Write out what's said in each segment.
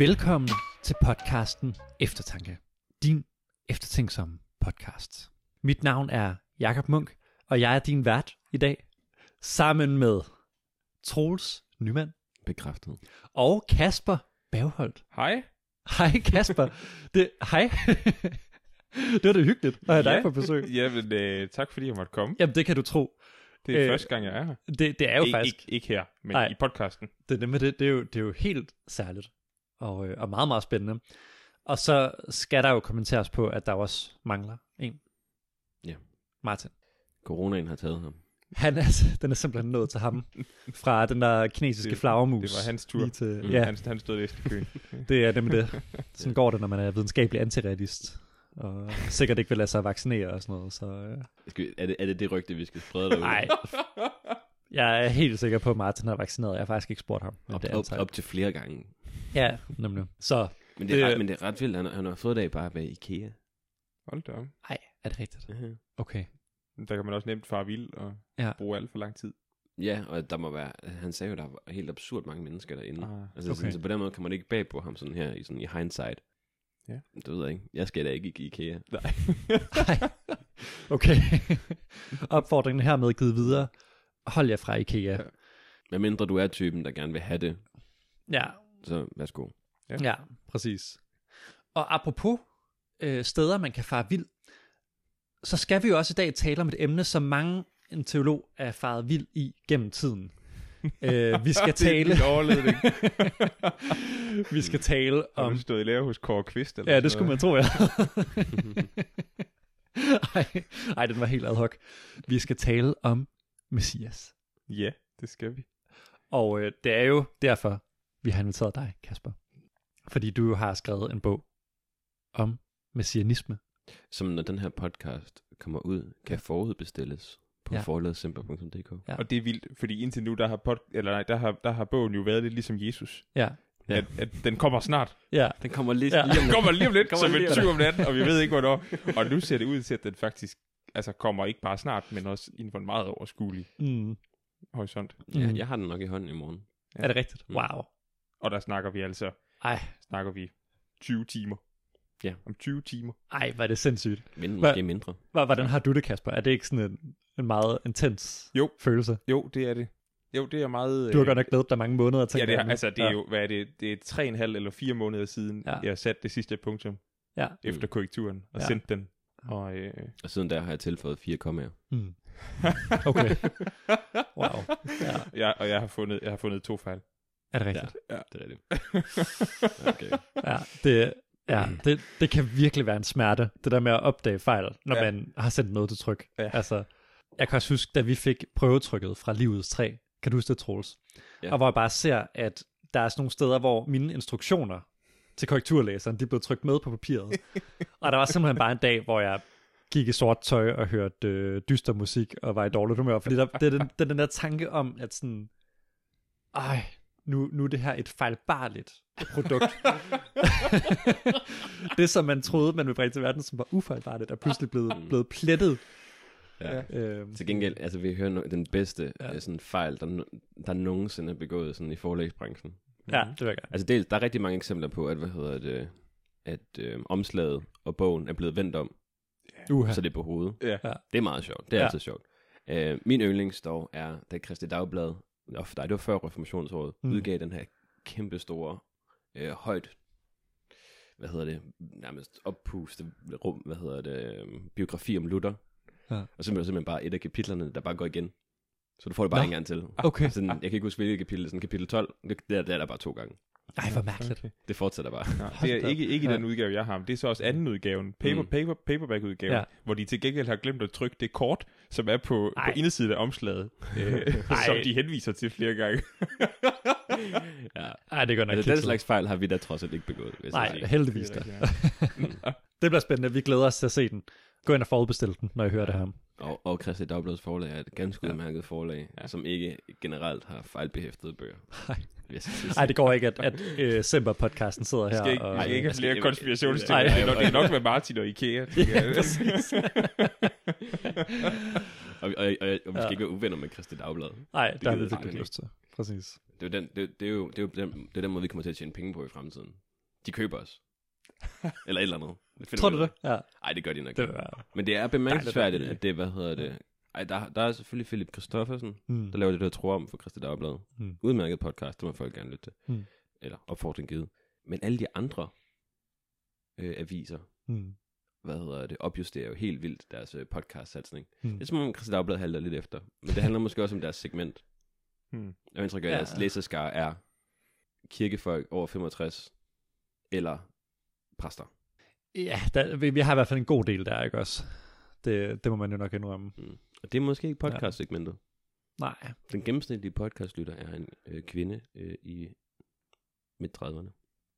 Velkommen til podcasten Eftertanke. Din eftertænksomme podcast. Mit navn er Jakob Munk, og jeg er din vært i dag. Sammen med Troels Nyman Bekræftet. og Kasper Bagholdt. Hej. Hej Kasper. Det, hej. det var da hyggeligt at have dig Ja. på besøg. Jamen, øh, tak fordi jeg måtte komme. Jamen det kan du tro. Det er Øh, øh, første gang, jeg er her. Det, det er jo Ik- faktisk, Ikke, ikke her, men Nej. i podcasten. det, er nemlig det, det, er jo, det er jo helt særligt. Og, øh, og meget, meget spændende. Og så skal der jo kommenteres på, at der også mangler en. Ja. Martin. Coronaen har taget ham. Han er, den er simpelthen nået til ham. Fra den der kinesiske Det- flagermus. det var hans tur. lige Til, Mm. Ja, Han, han stod læst i køen. det er nemlig det. Sådan går det, når man er videnskabelig antirealist. Og sikkert ikke vil lade sig vaccinere og sådan noget. Så øh, Skal vi, er, det, er det det rygte, vi skal sprede derude? nej. Jeg er helt sikker på, at Martin har vaccineret. Jeg har faktisk ikke spurgt ham. Op, det op, op til flere gange. Ja, nemlig. Så, Men det, er Det- ret, men det er ret vildt, han, har- han har fået det af bare ved Ikea. Hold da op. ej, er det rigtigt? Uh-huh. Okay. Der kan man også nemt fare vild og Ja. ja. bruge alt for lang tid. Ja, og der må være, han sagde jo, der var helt absurd mange mennesker derinde. Ah, altså, okay. sådan, så på den måde kan man ikke bag på ham sådan her i, sådan i hindsight. Ja. Det ved jeg ikke. Jeg skal da ikke i Ikea. Nej. Nej. Okay. Opfordringen her med givet videre. Hold jer fra IKEA. Ja. Hvad mindre du er typen, der gerne vil have det, Ja, så værsgo. Ja. ja præcis. Og apropos øh, steder, man kan fare vild, så skal vi jo også i dag tale om et emne, som mange en teolog er faret vild i gennem tiden. øh, vi skal tale, Det er vi skal tale Har om du stået i lære hos Kåre Kvist? Eller Ja, det skulle man tro, ja. ej, ej, den var helt ad hoc. Vi skal tale om Messias. Ja, det skal vi. Og øh, det er jo derfor, vi har inviteret dig, Kasper. Fordi du jo har skrevet en bog om messianisme. Som når den her podcast kommer ud, kan forudbestilles på Ja. ja. forladscenter.dk. Ja. Og det er vildt, fordi indtil nu, der har, pod, eller nej, der har, der har bogen jo været lidt ligesom Jesus. Ja, Ja. At, at den kommer snart. ja, Den kommer lidt Ja. ja. lige om Den kommer lige om lidt, Kommer som lige en om tyv om natten, og vi ved ikke, hvornår. Og nu ser det ud til, at den faktisk altså, kommer ikke bare snart, men også inden for en meget overskuelig mm. horisont. Ja, Mm. jeg har den nok i hånden i morgen. er det rigtigt? Mm. Wow. Og der snakker vi altså, Ej, snakker vi 20 timer. Ja. Om 20 timer. ej, var det sindssygt. Men måske mindre. Hvor- Hvordan har du det, Kasper? Er det ikke sådan en, en meget intens Jo. følelse? Jo, det er det. Jo, det er meget... Du har øh, godt nok glædet dig mange måneder, Ja, tænker det er, jeg. altså, det er ja. jo, hvad er det, det er tre og en halv eller fire måneder siden, Ja. ja. jeg satte det sidste punktum Ja. efter korrekturen og Ja. ja. sendte den. Og øh, Og siden der har jeg tilføjet fire kommaer. Mm. Okay. Wow. Ja. jeg, og jeg har fundet, jeg har fundet to fejl. Er det rigtigt? Ja. Det er det. Okay. Ja, det, ja det, det kan virkelig være en smerte, det der med at opdage fejl, når ja. Ja. man har sendt noget til tryk. Ja. Altså, jeg kan også huske, da vi fik prøvetrykket fra Livets Træ, kan du huske det, Troels? Ja. Og hvor jeg bare ser, at der er sådan nogle steder, hvor mine instruktioner til korrekturlæseren, de blev trykt med på papiret. og der var simpelthen bare en dag, hvor jeg gik i sort tøj og hørte øh, dyster musik og var i dårligt humør, fordi der, det, er den, det er den der tanke om, at sådan, ej, nu, nu er det her et fejlbarligt produkt. det, som man troede, man ville bringe til verden, som var ufejlbarligt, er pludselig blevet, blevet plettet. Ja. Øhm, Til gengæld, altså vi hører no- den bedste Ja. ja. sådan fejl, der, der nogensinde er begået sådan i forlægsbranchen. ja, det vil jeg gerne. Altså dels, der er rigtig mange eksempler på, at, hvad hedder det, at øh, omslaget og bogen er blevet vendt om, Uha. så det er på hovedet. Ja. Det er meget sjovt. Det er Ja. altid sjovt. Øh, min yndlings dog er, da Kristi Dagblad, dig, det var før reformationsåret, Mm. udgav den her kæmpe store, øh, højt, hvad hedder det, nærmest oppustet rum, hvad hedder det, øh, biografi om Luther. Ja. Og så er det simpelthen bare et af kapitlerne, der bare går igen. Så du får det bare Nå. en gang til. Okay. Sådan, jeg kan ikke huske, hvilket kapitel. Sådan kapitel 12, det, det, er, det er der bare to gange. Ej, hvor mærkeligt. Okay. Det fortsætter bare. Ja, Hold det er ikke, ikke Ja. den udgave, jeg har, det er så også anden udgaven, paper, Mm. paper, paperback-udgaven, Ja. hvor de til gengæld har glemt at trykke det kort, som er på, Ej. på indersiden af omslaget, øh, som de henviser til flere gange. ja. Ej, det går nok Altså, den ikke slags fejl har vi da trods alt ikke begået. Hvis Nej, jeg heldigvis da. Det er bliver spændende. Vi glæder os til at se den. Gå ind og forudbestil den, når I hører det her. Og, og Christi Dagbladets forlag er et ganske Ja. udmærket forlag, ja. som ikke generelt har fejlbehæftede bøger. Nej. Nej, det går ikke, at, at øh, Semper-podcasten sidder her. skal ikke, og, skal ikke skal- flere jeg- konspirationsteorier. Nej. Det er nok- det er nok med Martin og Ikea. Ja, præcis. og, og, og, og vi skal Ja. ikke være uvenner med Christi Dagblad. Nej, der har vi virkelig ikke. lyst til. Præcis. Det er, jo den, det, det, er jo, det, er jo den, det er den måde, vi kommer til at tjene penge på i fremtiden. De køber os. eller et eller andet. Det finder Tror du det? Ja, af. Ej, det gør de nok det være. Men det er bemærkelsesværdigt, at det, hvad hedder det... Ej, der, der er selvfølgelig Philip Christoffersen, Mm. der laver det, der tror om for Christi Dagblad. Mm. Udmærket podcast, det må folk gerne lytte til. Mm. Eller opfordring givet. Men alle de andre øh, aviser, Mm. hvad hedder det, opjusterer jo helt vildt deres øh, podcast-satsning. Mm. Det er som om Christi Dagblad halter lidt efter. Men det handler måske også om deres segment. Hmm. Jeg indtryk af, at Ja. deres læserskare er kirkefolk over 65, eller præster. Ja, der, vi, vi har i hvert fald en god del der, ikke også? Det, det må man jo nok indrømme. Og det er måske ikke podcast-segmentet. Nej. Den gennemsnitlige podcastlytter er en øh, kvinde øh, i midt-30'erne.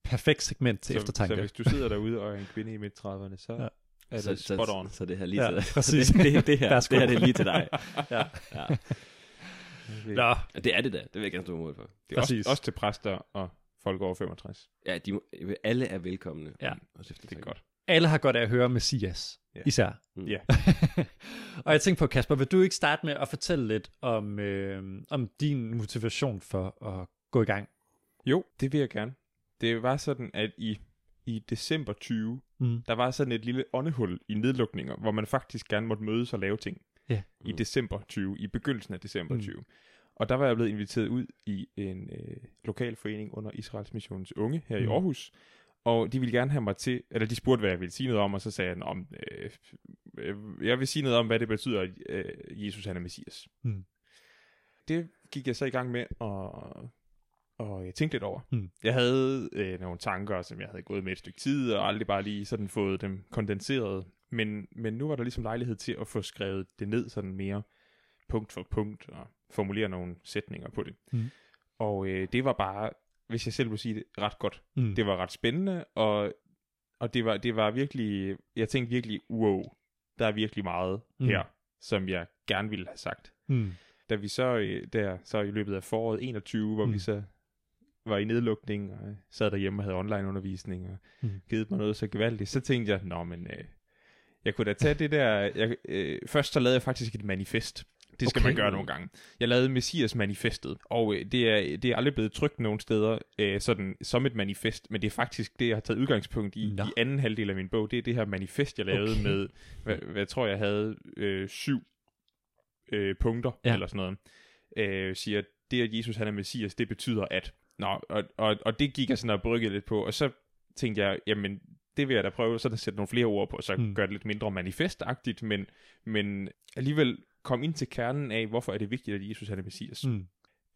Perfekt segment til Så, eftertanke. så hvis du sidder derude og er en kvinde i midt-30'erne, så Ja. ja. er så, det spot on. Så, så det her lige Ja, til dig. præcis. det, det, det, her, det her det er lige til dig. ja. Ja. Nå, Og det er det da. Det vil jeg gerne stå mål for. Det er også, Præcis. også til præster og folk over 65. Ja, de, alle er velkomne. Ja. Også efter Det er godt. alle har godt af at høre Messias, Ja. især. Mm. Ja. og jeg tænkte på, Kasper, vil du ikke starte med at fortælle lidt om, øh, om din motivation for at gå i gang? Jo, det vil jeg gerne. Det var sådan, at i, i december 20, Mm. der var sådan et lille åndehul i nedlukninger, hvor man faktisk gerne måtte mødes og lave ting. Ja. I Mm. december 20, i begyndelsen af december Mm. 20. Og der var jeg blevet inviteret ud i en øh, lokal forening under Israels Missions Unge her mm. i Mm. Aarhus. Og de ville gerne have mig til, eller de spurgte, hvad jeg ville sige noget om, og så sagde jeg, om, øh, øh, jeg vil sige noget om, hvad det betyder, at øh, Jesus han er Messias. Mm. Det gik jeg så i gang med at, og jeg tænkte lidt over. Mm. Jeg havde øh, nogle tanker, som jeg havde gået med et stykke tid, og aldrig bare lige sådan fået dem kondenseret. Men, men nu var der ligesom lejlighed til at få skrevet det ned sådan mere punkt for punkt, og formulere nogle sætninger på det. Mm. Og øh, det var bare, hvis jeg selv vil sige det, ret godt. Mm. Det var ret spændende, og, og det, var, det var virkelig, jeg tænkte virkelig, wow, der er virkelig meget Mm. her, som jeg gerne ville have sagt Mm. da vi så øh, der så i løbet af foråret 21, hvor mm. Vi så var i nedlukning og sad derhjemme og havde online undervisning og. Mm. givet mig noget så gevaldigt, så tænkte jeg, nå men øh, jeg kunne da tage det der, jeg, øh, først så lavede jeg faktisk et manifest. Det skal okay. Man gøre nogle gange. Jeg lavede Messias manifestet, og øh, det, er, det er aldrig blevet trykt nogen steder øh, sådan, som et manifest, men det er faktisk det, jeg har taget udgangspunkt i Nå. i anden halvdel af min bog. Det er det her manifest, jeg lavede Okay. med, hvad, hvad tror jeg havde, øh, syv øh, punkter Ja. eller sådan noget. Øh, siger, at det, at Jesus han er Messias, det betyder at... Nå, og, og, og det gik jeg sådan og bryggede lidt på, og så tænkte jeg, jamen, det vil jeg da prøve, sådan at sætte nogle flere ord på, så mm. gør det lidt mindre manifestagtigt, men, men alligevel kom ind til kernen af, hvorfor er det vigtigt, at Jesus han er Messias. Mm.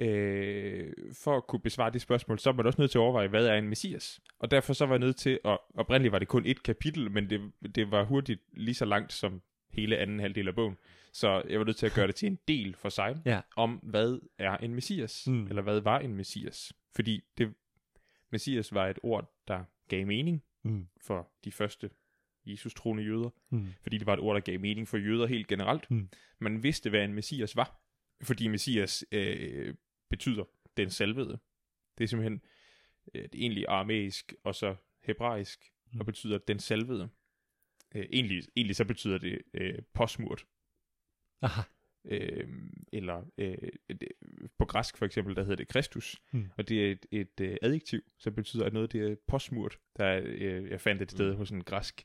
Øh, for at kunne besvare det spørgsmål, så er man også nødt til at overveje, hvad er en Messias? Og derfor så var jeg nødt til, at oprindeligt var det kun et kapitel, men det, det var hurtigt lige så langt som hele anden halvdel af bogen. Så jeg var nødt til at gøre det til en del for sig, Ja. om hvad er en Messias, mm. eller hvad var en Messias. Fordi det, Messias var et ord, der gav mening Mm. for de første Jesus-troende jøder, Mm. fordi det var et ord, der gav mening for jøder helt generelt. Mm. Man vidste, hvad en Messias var, fordi Messias øh, betyder den salvede. Det er simpelthen øh, det er egentlig aramæisk og så hebraisk, Mm. og betyder den salvede. Øh, egentlig, egentlig så betyder det øh, påsmurt, Aha. øh, eller øh, det, på græsk for eksempel, der hedder det Kristus, Mm. og det er et, et øh, adjektiv, som betyder, at noget det er påsmurt. Der er, øh, jeg fandt et sted Mm. hos en græsk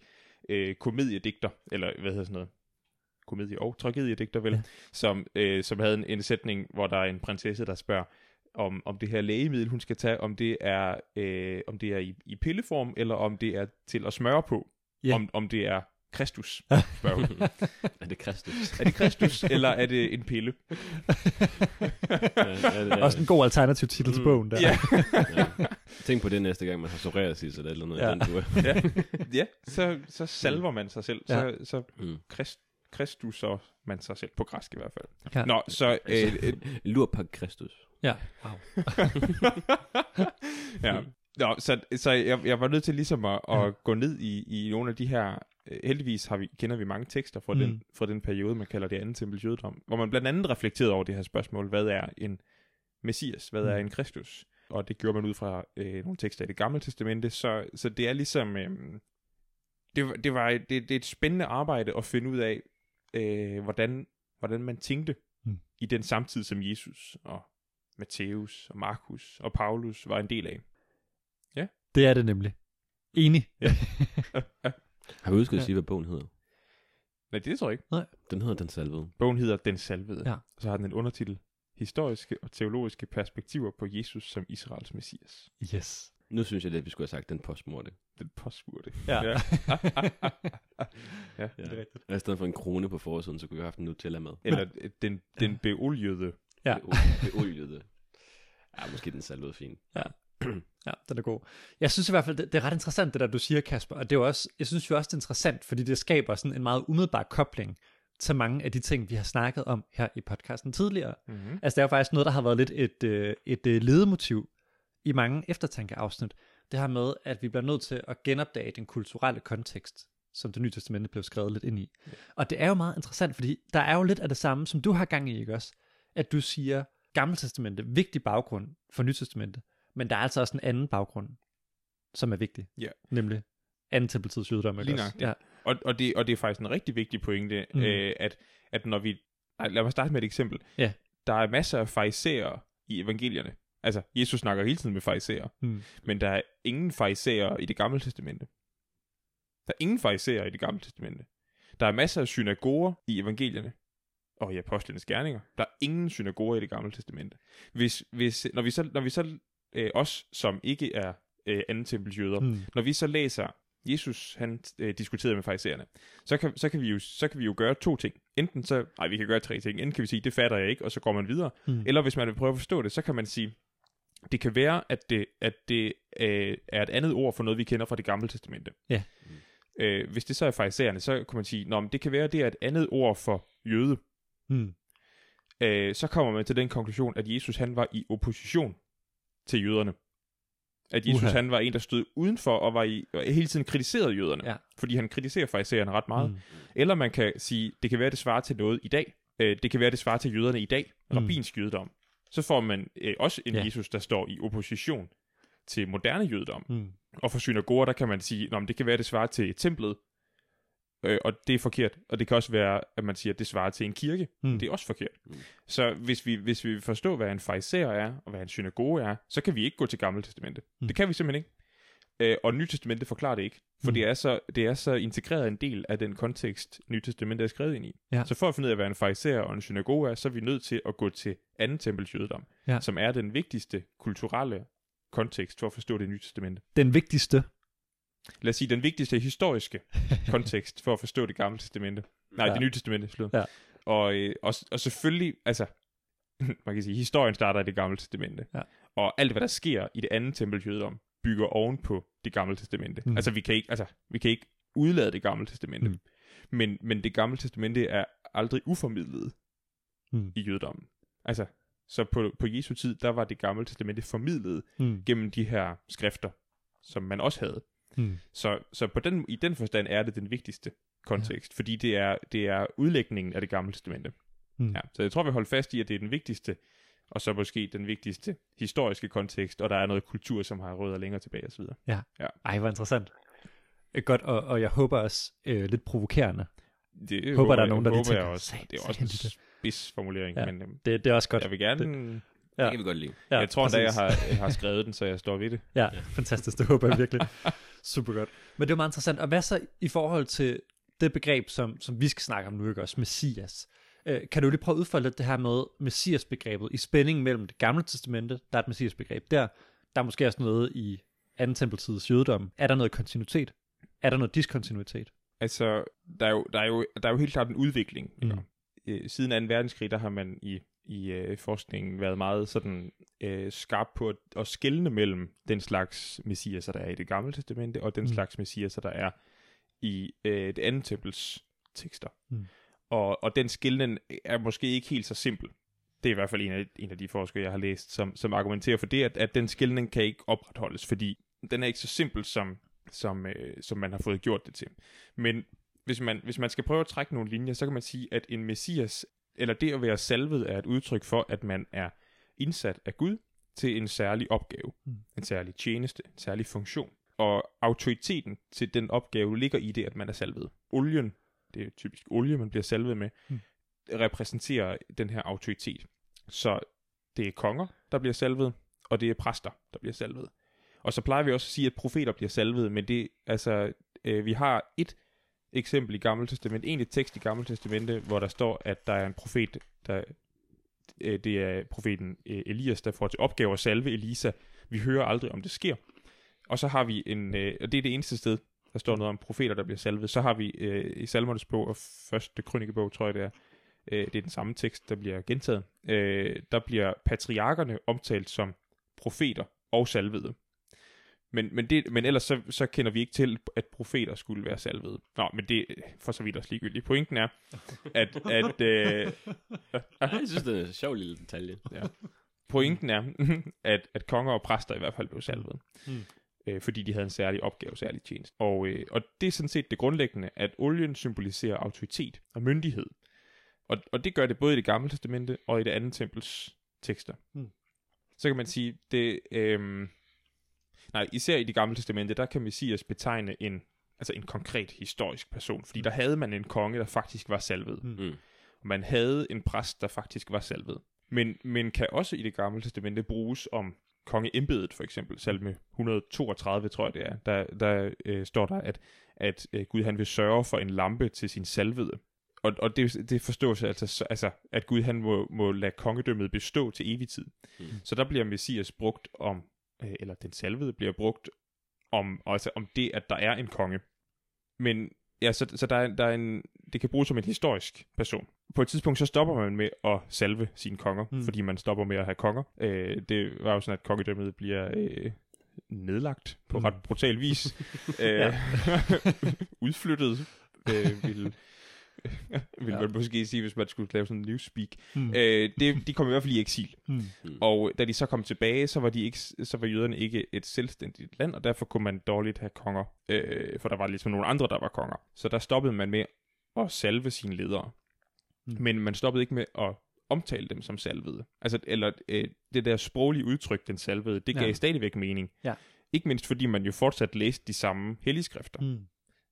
øh, komediedigter, eller hvad hedder sådan noget, komedie- og tragediedigter vel, Ja. som, øh, som havde en, en sætning, hvor der er en prinsesse, der spørger, om, om det her lægemiddel, hun skal tage, om det er, øh, om det er i, i pilleform, eller om det er til at smøre på, Ja. om, om det er Kristus, spørger hun. er det Kristus? er det Kristus, eller er det en pille? ja, ja, det er- Også en god alternativ titel til Mm. bogen der. Ja. ja. Tænk på det næste gang, man har psoriasis eller eller andet. Ja. Ja. Den tur. ja, ja så, så salver man sig selv. Ja. Så, så Mm. Krist, Kristus og man sig selv på græsk i hvert fald. Ja. Nå, så... Øh, øh, Lurpak Kristus. Ja. Wow. ja. Nå, så, så jeg, jeg var nødt til ligesom at, at gå ned i, i nogle af de her... øh, Heldigvis har vi, kender vi mange tekster fra, Mm. den, fra den periode, man kalder det anden tempels jødedom, hvor man blandt andet reflekterede over det her spørgsmål, hvad er en messias, hvad er Mm. en kristus? Og det gjorde man ud fra øh, nogle tekster i det gamle testamente, så, så det er ligesom... Øh, det, var- det, var et, det, det er et spændende arbejde at finde ud af, øh, hvordan, hvordan man tænkte Mm. i den samtid, som Jesus og Matthæus og Markus og Paulus var en del af. Det er det nemlig. Enig. Har vi husket at sige, hvad bogen hedder? Nej, det tror jeg ikke. Den hedder Den Salvede. Bogen hedder Den Salvede. Ja. Og så har den en undertitel. Historiske og teologiske perspektiver på Jesus som Israels messias. Yes. Nu synes jeg, at vi skulle have sagt Den Postmorte. Den påspurgte. Ja. ja. Ja. Det er rigtigt. Og i stedet for en krone på forsiden, så kunne vi have haft en Nutella med. Eller den, den beoliede. Ja. Det oliede. Ja, måske Den Salvede fin. Ja, den er god. Jeg synes i hvert fald, det, det er ret interessant, det der, du siger, Kasper. Og det er også, jeg synes jo også, det er interessant, fordi det skaber sådan en meget umiddelbar kobling til mange af de ting, vi har snakket om her i podcasten tidligere. Mm-hmm. Altså, det er jo faktisk noget, der har været lidt et, øh, et øh, ledemotiv i mange eftertankeafsnit. Det her med, at vi bliver nødt til at genopdage den kulturelle kontekst, som det nye testamente blev skrevet lidt ind i. Og det er jo meget interessant, fordi der er jo lidt af det samme, som du har gang i, ikke også? At du siger, Gamle Testamente, vigtig baggrund for Nyt Testamente, men der er altså også en anden baggrund, som er vigtig. Ja. Nemlig anden tempeltids jødedom. Lige nøjagtigt. Ja. Og, og, det, og det er faktisk en rigtig vigtig pointe, Mm. mm. øh, at, at når vi... Ej, lad mig starte med et eksempel. Ja. Der er masser af farisæere i evangelierne. Altså, Jesus snakker hele tiden med farisæere, Mm. men der er ingen farisæere i det gamle testamente. Der er ingen farisæere i det gamle testamente. Der er masser af synagoger i evangelierne og i apostlenes gerninger. Der er ingen synagoger i det gamle testamente. Hvis, hvis, når vi så, når vi så øh, os, som ikke er øh, anden tempels jøder, Mm. når vi så læser, Jesus han øh, diskuterede med farisæerne, så kan, så, kan vi jo, så kan vi jo gøre to ting. Enten så, nej vi kan gøre tre ting. Enten kan vi sige, det fatter jeg ikke, og så går man videre. Mm. Eller hvis man vil prøve at forstå det, så kan man sige, det kan være, at det, at det øh, er et andet ord for noget, vi kender fra det gamle testamente. Ja. Øh, hvis det så er farisæerne, så kan man sige, Nå, men det kan være, at det er et andet ord for jøde. Mm. Øh, så kommer man til den konklusion, at Jesus han var i opposition til jøderne. At Jesus Uha. han var en, der stod udenfor og var i, og hele tiden kritiserede jøderne. Ja. Fordi han kritiserer farisæerne ret meget. Mm. Eller man kan sige, det kan være, det svarer til noget i dag. Øh, det kan være, det svarer til jøderne i dag. Mm. Rabbinsk jødedom. Så får man øh, også en Ja. Jesus, der står i opposition til moderne jødedom. Mm. Og for synagoger, der kan man sige, men det kan være, det svarer til templet. Øh, og det er forkert. Og det kan også være, at man siger, at det svarer til en kirke. Mm. Det er også forkert. Mm. Så hvis vi, hvis vi vil forstå, hvad en fariser er, og hvad en synagoge er, så kan vi ikke gå til Gamle Testamente. Mm. Det kan vi simpelthen ikke. Øh, og Nyt Testamente forklarer det ikke. For Mm. mm. det, er så, det er så integreret en del af den kontekst, Nyt Testamente er skrevet ind i. Ja. Så for at finde ud af, hvad en fariser og en synagoge er, så er vi nødt til at gå til anden tempels jødedom, Ja. som er den vigtigste kulturelle kontekst for at forstå det nye testamente. Den vigtigste. Lad os sige, den vigtigste historiske kontekst for at forstå det gamle testamente. Nej, Ja. det nye testamente, slut. Ja. Og, øh, og, og selvfølgelig, altså, man kan sige, historien starter i det gamle testamente. Ja. Og alt, hvad der sker i det andet tempel jødedom, bygger oven på det gamle testamente. Mm. Altså, vi kan, ikke, altså, vi kan ikke udlade det gamle testamente. Mm. Men, men det gamle testamente er aldrig uformidlet Mm. i jødedommen. Altså, så på, på Jesu tid, der var det gamle testamente formidlet Mm. gennem de her skrifter, som man også havde. Mm. Så, så på den, i den forstand er det den vigtigste kontekst, ja. fordi det er, det er udlægningen af det gamle testamente. Mm. Ja, så jeg tror, vi holder fast i, at det er den vigtigste, og så måske den vigtigste historiske kontekst, og der er noget kultur, som har rødder længere tilbage osv. Ej, hvor interessant. Godt, og, og jeg håber også øh, lidt provokerende. Det Håber, der er nogen, der lige håber jeg tænker, også. "Sat- Det er også en lige det." spids formulering, Ja. ja. men øhm, Det, det er også godt. jeg vil gerne... Det- Ja. Ja. Det kan vi godt lide. Ja, jeg tror endda, jeg har, jeg har skrevet den, så jeg står ved det. Ja, fantastisk. Det håber jeg virkelig. Super godt. Men det er meget interessant. Og hvad så i forhold til det begreb, som, som vi skal snakke om nu, ikke også? Messias. Øh, kan du lige prøve at udfolde lidt det her med Messias-begrebet i spændingen mellem det gamle testamente, der er et Messias-begreb der, der er måske også noget i anden tempeltids jødedom. Er der noget kontinuitet? Er der noget diskontinuitet? Altså, der er jo, der er jo, der er jo helt klart en udvikling. Mm. Mm. Øh, siden 2. verdenskrig, der har man i, i øh, forskningen været meget sådan øh, skarp på at, at skelne mellem den slags messiaser, der er i det gamle testamente, og den mm. slags messiaser, der er i øh, det andet tempels tekster. Mm. Og, og den skillen er måske ikke helt så simpel. Det er i hvert fald en af, en af de forskere, jeg har læst, som, som argumenterer for det, at, at den skilning kan ikke opretholdes, fordi den er ikke så simpel, som, som, øh, som man har fået gjort det til. Men hvis man, hvis man skal prøve at trække nogle linjer, så kan man sige, at en messias, eller det at være salvet, er et udtryk for, at man er indsat af Gud til en særlig opgave, Mm. en særlig tjeneste, en særlig funktion. Og autoriteten til den opgave ligger i det, at man er salvet. Olien, det er typisk olie, man bliver salvet med, mm. repræsenterer den her autoritet. Så det er konger, der bliver salvet, og det er præster, der bliver salvet. Og så plejer vi også at sige, at profeter bliver salvet, men det, altså, øh, vi har et eksempel i Gamle Testament, en tekst i Gamle Testamente, hvor der står, at der er en profet, der, øh, det er profeten øh, Elias, der får til opgave at salve Elisa. Vi hører aldrig, om det sker. Og så har vi en, øh, og det er det eneste sted, der står noget om profeter, der bliver salvet. Så har vi øh, i Salmernes bog og første krønikebog, tror jeg det er, øh, det er den samme tekst, der bliver gentaget. Øh, der bliver patriarkerne omtalt som profeter og salvede. Men, men, det, men ellers så, så kender vi ikke til, at profeter skulle være salvede. Nå, men det er for så vidt også ligegyldigt. Pointen er, at... at øh, Jeg synes, det er en sjov lille detalje. ja. Pointen er, at, at konger og præster i hvert fald blev salvet. Mm. Øh, fordi de havde en særlig opgave, særlig tjeneste. Og, øh, og det er sådan set det grundlæggende, at olien symboliserer autoritet og myndighed. Og, og det gør det både i det gamle testamente og i det andet tempels tekster. Mm. Så kan man sige, det... Øh, nej, især i det gamle testamente, der kan Messias betegne en, altså en konkret historisk person. Fordi der havde man en konge, der faktisk var salvet. Mm. Mm. Og man havde en præst, der faktisk var salvet. Men, men kan også i det gamle testamente bruges om kongeembedet, for eksempel. Salme 132, tror jeg det er. Der, der øh, står der, at, at øh, Gud han vil sørge for en lampe til sin salvede. Og, og det, det forstås altså, så- altså, at Gud han må, må lade kongedømmet bestå til evig tid. Mm. Så der bliver Messias brugt om, øh, eller den salvede bliver brugt om, altså om det, at der er en konge. Men ja, så, så der, er, der er en, det kan bruges som en historisk person. På et tidspunkt så stopper man med at salve sine konger, Mm. fordi man stopper med at have konger. Øh, det var jo sådan, at kongedømmet bliver øh, nedlagt på Mm. ret brutal vis. øh, udflyttet, øh, vil, vil Ja. man måske sige, hvis man skulle lave sådan en newspeak. Mm. Øh, det, de kom i hvert fald i eksil. Mm. Og da de så kom tilbage, så var, de ikke, så var jøderne ikke et selvstændigt land, og derfor kunne man dårligt have konger, øh, for der var ligesom nogle andre, der var konger. Så der stoppede man med at salve sine ledere. Mm. Men man stoppede ikke med at omtale dem som salvede. Altså, eller øh, det der sproglige udtryk, den salvede, det gav Ja. ja. stadigvæk mening. Ja. Ikke mindst fordi man jo fortsat læste de samme helligskrifter Mm.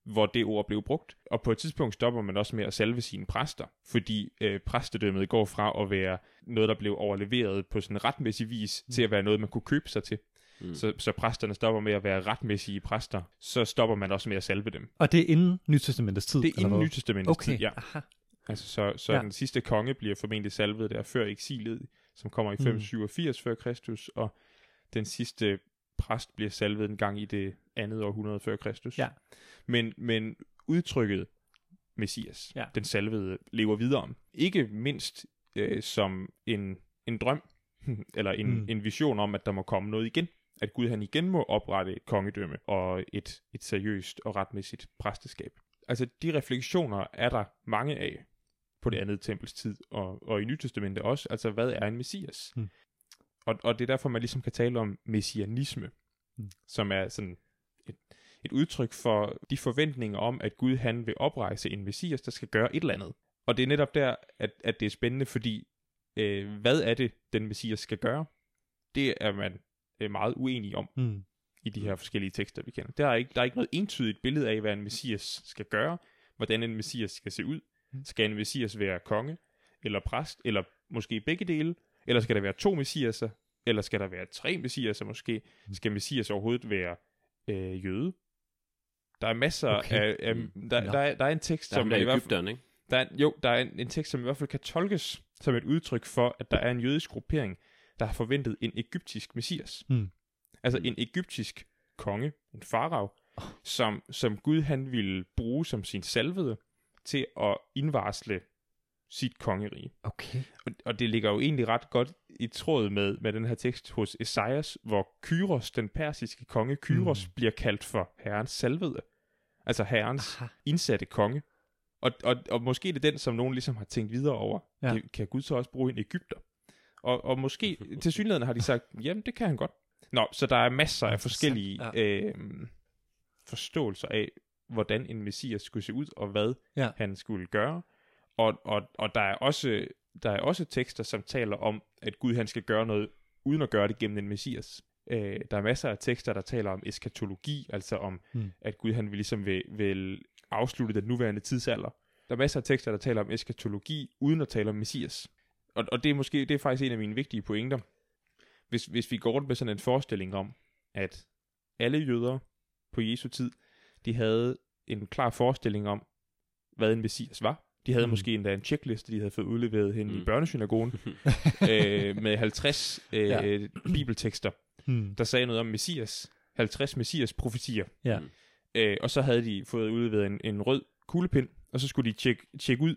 Hvor det ord blev brugt. Og på et tidspunkt stopper man også med at salve sine præster, fordi øh, præstedømmet går fra at være noget, der blev overleveret på sådan retmæssig vis, mm. til at være noget, man kunne købe sig til. Mm. Mm. Så, så præsterne stopper med at være retmæssige præster, så stopper man også med at salve dem. Og det er inden Nytestamentets tid? Det er inden? Nytestamentets Okay, tid, ja. aha. Altså, så så Ja. den sidste konge bliver formentlig salvet der før eksilet, som kommer i Mm. 587 før Kristus, og den sidste præst bliver salvet en gang i det andet århundrede før Kristus. Ja. Men, men udtrykket Messias, Ja. den salvede, lever videre. Ikke mindst øh, som en, en drøm, eller en, Mm. mm. en vision om, at der må komme noget igen. At Gud han igen må oprette et kongedømme og et, et seriøst og retmæssigt præsteskab. Altså de refleksioner er der mange af på det andet tempels tid, og, og i Nytestamentet også. Altså hvad er en messias? Mm. Og, og det er derfor, man ligesom kan tale om messianisme, Mm. som er sådan et, et udtryk for de forventninger om, at Gud han vil oprejse en messias, der skal gøre et eller andet. Og det er netop der, at, at det er spændende, fordi øh, hvad er det, den messias skal gøre? Det er man øh, meget uenig om Mm. i de her forskellige tekster, vi kender. Der er ikke, der er ikke noget entydigt billede af, hvad en messias skal gøre, hvordan en messias skal se ud. Mm. Skal en messias være konge, eller præst, eller måske begge dele, eller skal der være to messiaser, eller skal der være tre messiaser måske? Skal messias overhovedet være øh, jøde? Der er masser Okay. af... af der, der, er, der er en tekst, Der er som der i hvert fald... Ikke? Der er, jo, der er en, en tekst, som i hvert fald kan tolkes som et udtryk for, at der er en jødisk gruppering, der har forventet en egyptisk messias. Mm. Altså en egyptisk konge, en farao, som, som Gud han ville bruge som sin salvede til at indvarsle sit kongerige. Okay. Og, og det ligger jo egentlig ret godt i tråd med, med den her tekst hos Esajas, hvor Kyros, den persiske konge Kyros, Mm. bliver kaldt for herrens salvede. Altså herrens Aha. indsatte konge. Og, og, og måske er det den, som nogen ligesom har tænkt videre over. Ja. Det, kan Gud så også bruge en Ægypter? Og, og måske, til synligheden har de sagt, jamen det kan han godt. Nå, så der er masser af forskellige ja. øh, forståelser af, hvordan en messias skulle se ud, og hvad Ja. han skulle gøre. Og, og, og der, er også, der er også tekster, som taler om, at Gud han skal gøre noget, uden at gøre det gennem en messias. Øh, der er masser af tekster, der taler om eskatologi, altså om, Mm. at Gud han vil ligesom vil, vil afslutte den nuværende tidsalder. Der er masser af tekster, der taler om eskatologi, uden at tale om messias. Og, og det er måske det er faktisk en af mine vigtige pointer. Hvis, hvis vi går rundt med sådan en forestilling om, at alle jøder på Jesu tid, de havde en klar forestilling om, hvad en messias var. De havde Mm. mm. måske endda en checkliste, de havde fået udleveret hen mm. Mm. i børnesynagogen, øh, med 50 øh, Ja. bibeltekster, Hmm. der sagde noget om messias. 50 messias profetier. Ja. Mm. Øh, og så havde de fået udleveret en, en rød kuglepind, og så skulle de tjekke, tjekke ud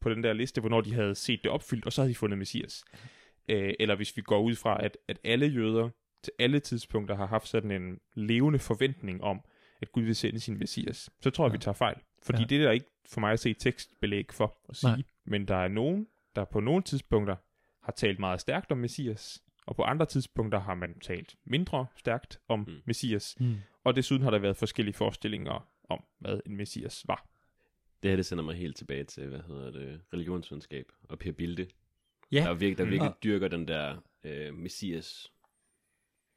på den der liste, hvornår de havde set det opfyldt, og så havde de fundet Messias. Øh, eller hvis vi går ud fra, at, at alle jøder til alle tidspunkter har haft sådan en levende forventning om, at Gud vil sende sin Messias, så tror jeg, Ja. vi tager fejl. Fordi Ja. det er der ikke for mig at se tekstbelæg for at sige. Nej. Men der er nogen, der på nogle tidspunkter har talt meget stærkt om Messias, og på andre tidspunkter har man talt mindre stærkt om Mm. mm. Messias. Hmm. Og desuden har der været forskellige forestillinger om, hvad en messias var. Det her, det sender mig helt tilbage til, hvad hedder det, religionsvidenskab og Per Bilde. Ja. Der virkelig, der Mm. virkelig Og- dyrker den der øh, messias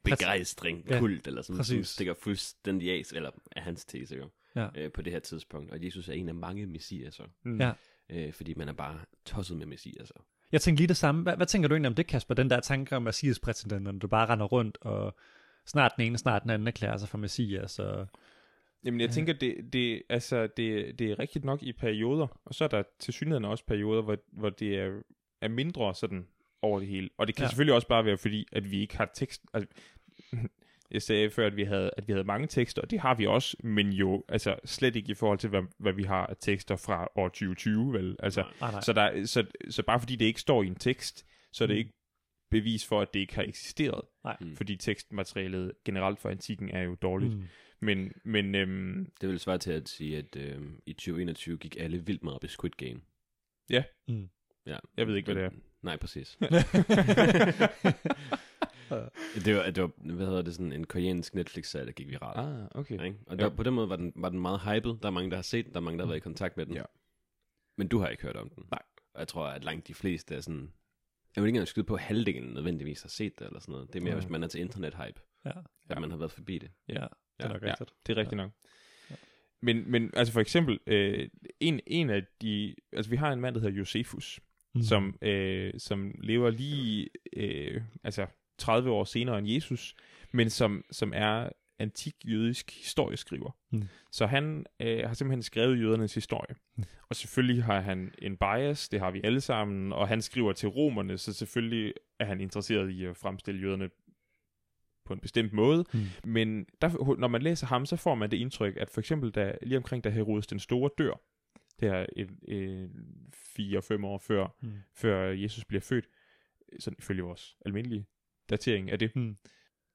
Præcis. begejstring, Ja, kult, eller sådan, som præcis. stikker fuldstændig af, eller er hans tese jo, Ja. øh, på det her tidspunkt. Og Jesus er en af mange messiaser, Mm. Ja. øh, fordi man er bare tosset med messiaser. Jeg tænker lige det samme. Hvad, hvad tænker du egentlig om det, Kasper? Den der tanke om Messias-præsidenten, du bare render rundt, og snart den ene, snart den anden erklærer sig for Messias. Og... Jamen, jeg Ja. tænker, det, det, altså, det, det er rigtigt nok i perioder, og så er der til synligheden også perioder, hvor, hvor det er, er mindre sådan over det hele. Og det kan Ja. ja. selvfølgelig også bare være fordi, at vi ikke har tekst... Altså, jeg sagde før, at vi, havde, at vi havde mange tekster, og det har vi også, men jo altså, slet ikke i forhold til, hvad, hvad vi har af tekster fra år 2020, vel? Altså, Nej. Nej. Så, der, så, så bare fordi det ikke står i en tekst, så er det Mm. ikke bevis for, at det ikke har eksisteret. Nej. Mm. Fordi tekstmaterialet generelt for antikken er jo dårligt. Mm. Men, men øhm, Det vil svare til at sige, at øh, i 2021 gik alle vildt meget op i Squid Game. Ja. Mm. ja. Jeg ved ikke, hvad det er. Nej, præcis. det, var, det var, hvad hedder det, sådan en koreansk Netflix-serie, der gik viralt. ah, okay. Ikke? Og Ja. der, på den måde var den, var den meget hyped. Der er mange, der har set den. Der er mange, der har været i kontakt med den. Ja. Men du har ikke hørt om den. Nej. Og jeg tror, at langt de fleste er sådan... Jeg vil ikke engang skyde på, at halvdelen nødvendigvis har set det, eller sådan noget. Det er mere, Nej. hvis man er til internet-hype, Ja, at Ja. man har været forbi det. ja, det er nok Ja. rigtigt. Det er rigtigt Ja. nok. Men, men altså for eksempel, øh, en, en af de, altså vi har en mand, der hedder Josefus, mm. som, øh, som lever lige, øh, altså 30 år senere end Jesus, men som, som er antik jødisk historieskriver. Mm. Så han øh, har simpelthen skrevet jødernes historie. Mm. Og selvfølgelig har han en bias, det har vi alle sammen, og han skriver til romerne, så selvfølgelig er han interesseret i at fremstille jøderne på en bestemt måde. Mm. Men der, når man læser ham, så får man det indtryk, at for eksempel da, lige omkring da Herodes den Store dør, det er et, et, fire-fem år før, Mm. før Jesus bliver født, sådan ifølge vores almindelige datering af det, Mm.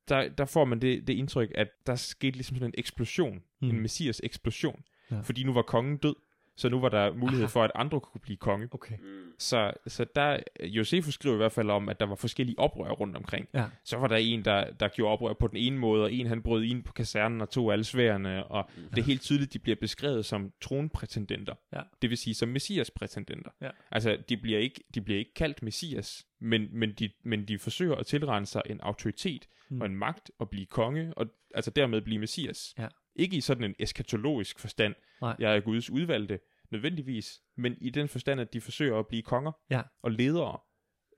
der, der får man det, det indtryk, at der skete ligesom sådan en eksplosion, Mm. en messias eksplosion, ja. fordi nu var kongen død, så nu var der mulighed Aha. for, at andre kunne blive konge. Okay. Så, så der, Josefus skriver i hvert fald om, at der var forskellige oprør rundt omkring. Ja. Så var der en, der, der gjorde oprør på den ene måde, og en han brød ind på kasernen og tog alle sværene, og Mm. det er helt tydeligt, de bliver beskrevet som tronprætendenter. Ja. Det vil sige som messiasprætendenter. Ja. Altså, de bliver, ikke, de bliver ikke kaldt messias, men, men, de, men de forsøger at tilrende sig en autoritet mm. og en magt og blive konge, og altså dermed blive messias. Ja. Ikke i sådan en eskatologisk forstand, Nej. jeg er Guds udvalgte, nødvendigvis, men i den forstand, at de forsøger at blive konger Ja. og ledere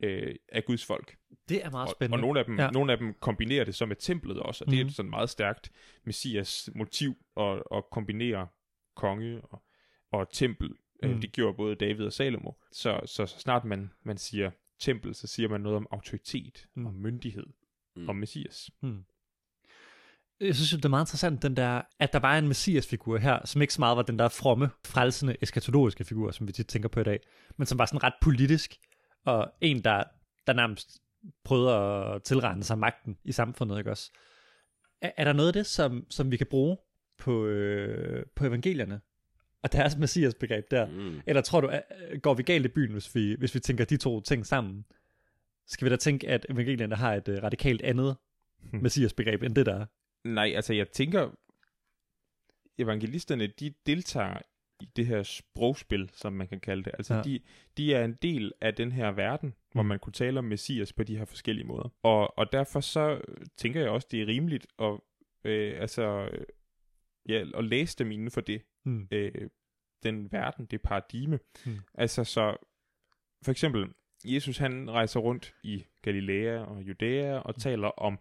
øh, af Guds folk. Det er meget Og, spændende. og nogle af, dem, Ja. nogle af dem kombinerer det så med templet også, og det er Mhm. et sådan meget stærkt messias motiv at, at kombinere konge og, og tempel. Mhm. Mm. Det gjorde både David og Salomo. Så, så, så snart man, man siger tempel, så siger man noget om autoritet Mm. mm. og myndighed Mm. mm. og messias. Hmm. Jeg synes, jo, det er meget interessant, den der, at der var en messias-figur her, som ikke så meget var den der fromme, frelsende, eskatologiske figur, som vi tit tænker på i dag, men som var sådan ret politisk, og en, der, der nærmest prøvede at tilregne sig magten i samfundet, ikke også? Er, er der noget af det, som, som vi kan bruge på, øh, på evangelierne, og deres messias-begreb der? Mm. Eller tror du, at, går vi galt i byen, hvis vi, hvis vi tænker de to ting sammen? Skal vi da tænke, at evangelierne har et uh, radikalt andet Hmm. messias-begreb, end det der er? Nej, altså jeg tænker, evangelisterne, de deltager i det her sprogspil, som man kan kalde det. Altså Ja. de, de er en del af den her verden, hvor Mm. man kunne tale om messias på de her forskellige måder. Og, og derfor så tænker jeg også, det er rimeligt at, øh, altså, øh, ja, at læse dem inden for det, Hmm. øh, den verden, det paradigme. Mm. Altså så, for eksempel, Jesus han rejser rundt i Galilea og Judæa og taler om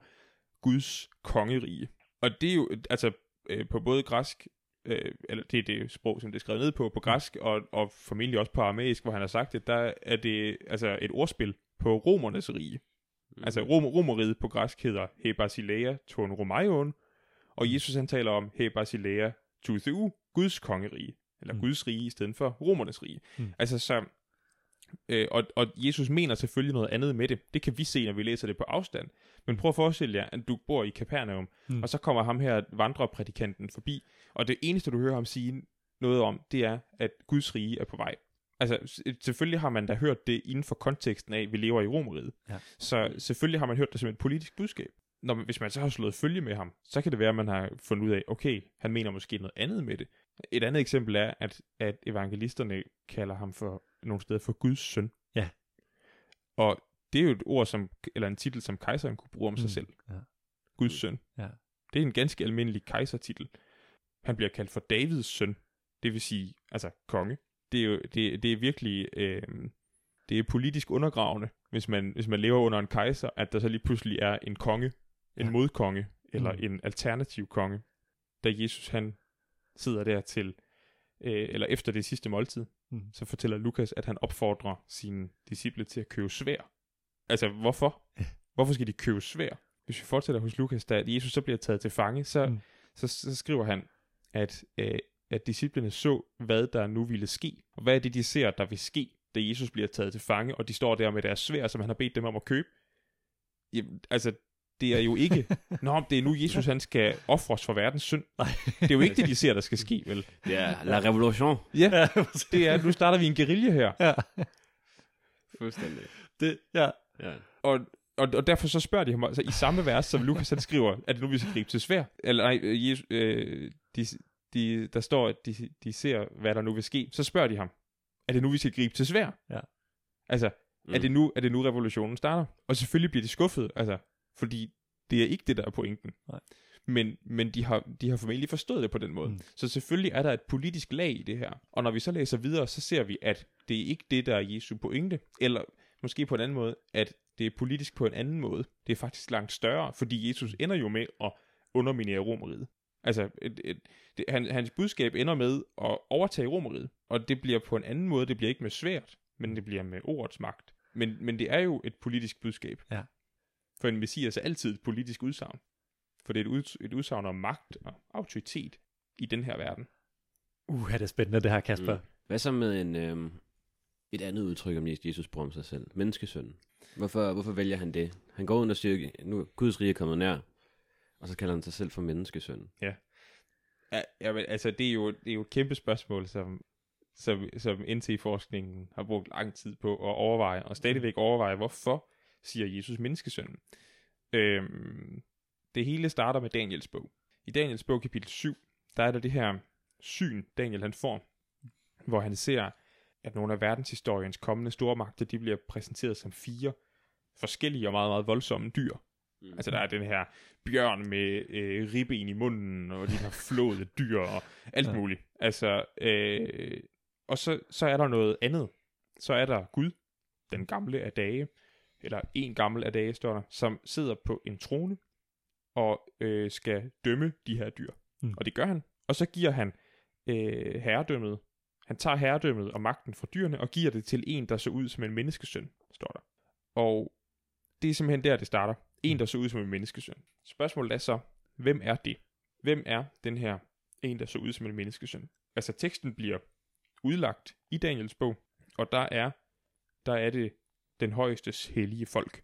Guds kongerige. Og det er jo, altså, øh, på både græsk, øh, eller det er det sprog, som det er skrevet ned på, på græsk, og, og formentlig også på aramæisk, hvor han har sagt det, der er det altså et ordspil på romernes rige. Mm. Altså rom, romeriet på græsk hedder He Basileia ton Romaion, og Jesus han taler om He Basileia tu Guds kongerige, eller Mm. Guds rige i stedet for romernes rige. Mm. Altså så, øh, og, og Jesus mener selvfølgelig noget andet med det. Det kan vi se, når vi læser det på afstand. Men prøv at forestille jer, at du bor i Capernaum, Mm. og så kommer ham her vandreprædikanten forbi, og det eneste, du hører ham sige noget om, det er, at Guds rige er på vej. Altså, selvfølgelig har man da hørt det inden for konteksten af, at vi lever i Romeriet. Ja. Så selvfølgelig har man hørt det som et politisk budskab. Når man, hvis man så har slået følge med ham, så kan det være, at man har fundet ud af, okay, han mener måske noget andet med det. Et andet eksempel er, at, at evangelisterne kalder ham for nogle steder for Guds søn. Ja. Og det er jo et ord, som, eller en titel, som kejseren kunne bruge om sig Mm. selv. Ja. Guds søn. Ja. Det er en ganske almindelig kejsertitel. Han bliver kaldt for Davids søn, det vil sige, altså konge. Det er jo det, det er virkelig, øh, det er politisk undergravende, hvis man, hvis man lever under en kejser, at der så lige pludselig er en konge, en Ja. modkonge, eller mm. en alternativ konge. Da Jesus han sidder der til, øh, eller efter det sidste måltid, Mm. så fortæller Lukas, at han opfordrer sine disciple til at købe svær. Altså, hvorfor? Hvorfor skal de købe svær? Hvis vi fortsætter hos Lukas, da Jesus så bliver taget til fange, så, Mm. mm. så, så skriver han, at, øh, at disciplene så, hvad der nu ville ske. Og hvad er det, de ser, der vil ske, da Jesus bliver taget til fange, og de står der med deres svær, som han har bedt dem om at købe? Jamen, altså, det er jo ikke, nå, det er nu Jesus, han skal ofres for verdens synd. Nej. Det er jo ikke det, de ser, der skal ske, vel? Det er La Revolution. Ja, det er, nu starter vi en guerilla her. ja. Fuldstændig. Det, ja. Ja. Og, og, og derfor så spørger de ham altså, i samme vers, som Lukas han skriver, er det nu, vi skal gribe til svær? Eller nej, øh, Jesus, øh, de, de, der står, at de, de ser, hvad der nu vil ske. Så spørger de ham, er det nu, vi skal gribe til svær? Ja. Altså, mm. er, det nu, er det nu, revolutionen starter? Og selvfølgelig bliver de skuffet, altså, fordi det er ikke det, der er pointen. Nej. Men, men de, har, de har formentlig forstået det på den måde. Mm. Mm. Så selvfølgelig er der et politisk lag i det her. Og når vi så læser videre, så ser vi, at det er ikke det, der er Jesu pointe. Eller måske på en anden måde, at det er politisk på en anden måde. Det er faktisk langt større, fordi Jesus ender jo med at underminere romeriet. Altså, et, et, det, han, hans budskab ender med at overtage romeriet, og det bliver på en anden måde, det bliver ikke med svært, men det bliver med ordets magt. Men, men det er jo et politisk budskab. Ja. For en messias er altid et politisk udsagn. For det er et, ud, et udsagn om magt og autoritet i den her verden. Uh, er det spændende det her, Kasper. Mm. Hvad så med en, øhm, et andet udtryk om Jesus bruger om sig selv? Menneskesøn. Hvorfor, hvorfor vælger han det? Han går ud og siger, nu er Guds rige er kommet nær, og så kalder han sig selv for menneskesøn. Ja, ja men, altså, det er, jo, det er jo et kæmpe spørgsmål, som, som, som NT-forskningen har brugt lang tid på at overveje, og stadigvæk overveje, hvorfor siger Jesus menneskesøn. Øhm, det hele starter med Daniels bog. I Daniels bog, kapitel 7, der er der det her syn, Daniel han får, hvor han ser, at nogle af verdenshistoriens kommende stormagter, de bliver præsenteret som fire forskellige og meget, meget voldsomme dyr. Mm. Altså der er den her bjørn med øh, ribben i munden, og de her flåede dyr, og alt Ja. muligt. Altså, øh, og så, så er der noget andet. Så er der Gud, den gamle af dage, eller en gammel af dage, står der, som sidder på en trone, og øh, skal dømme de her dyr. Mm. Mm. Og det gør han. Og så giver han øh, herredømmet, han tager herredømmet og magten fra dyrene, og giver det til en, der så ud som en menneskesøn, står der. Og det er simpelthen der, det starter. En, der så ud som en menneskesøn. Spørgsmålet er så, hvem er det? Hvem er den her en, der så ud som en menneskesøn? Altså teksten bliver udlagt i Daniels bog, og der er, der er det den højestes hellige folk.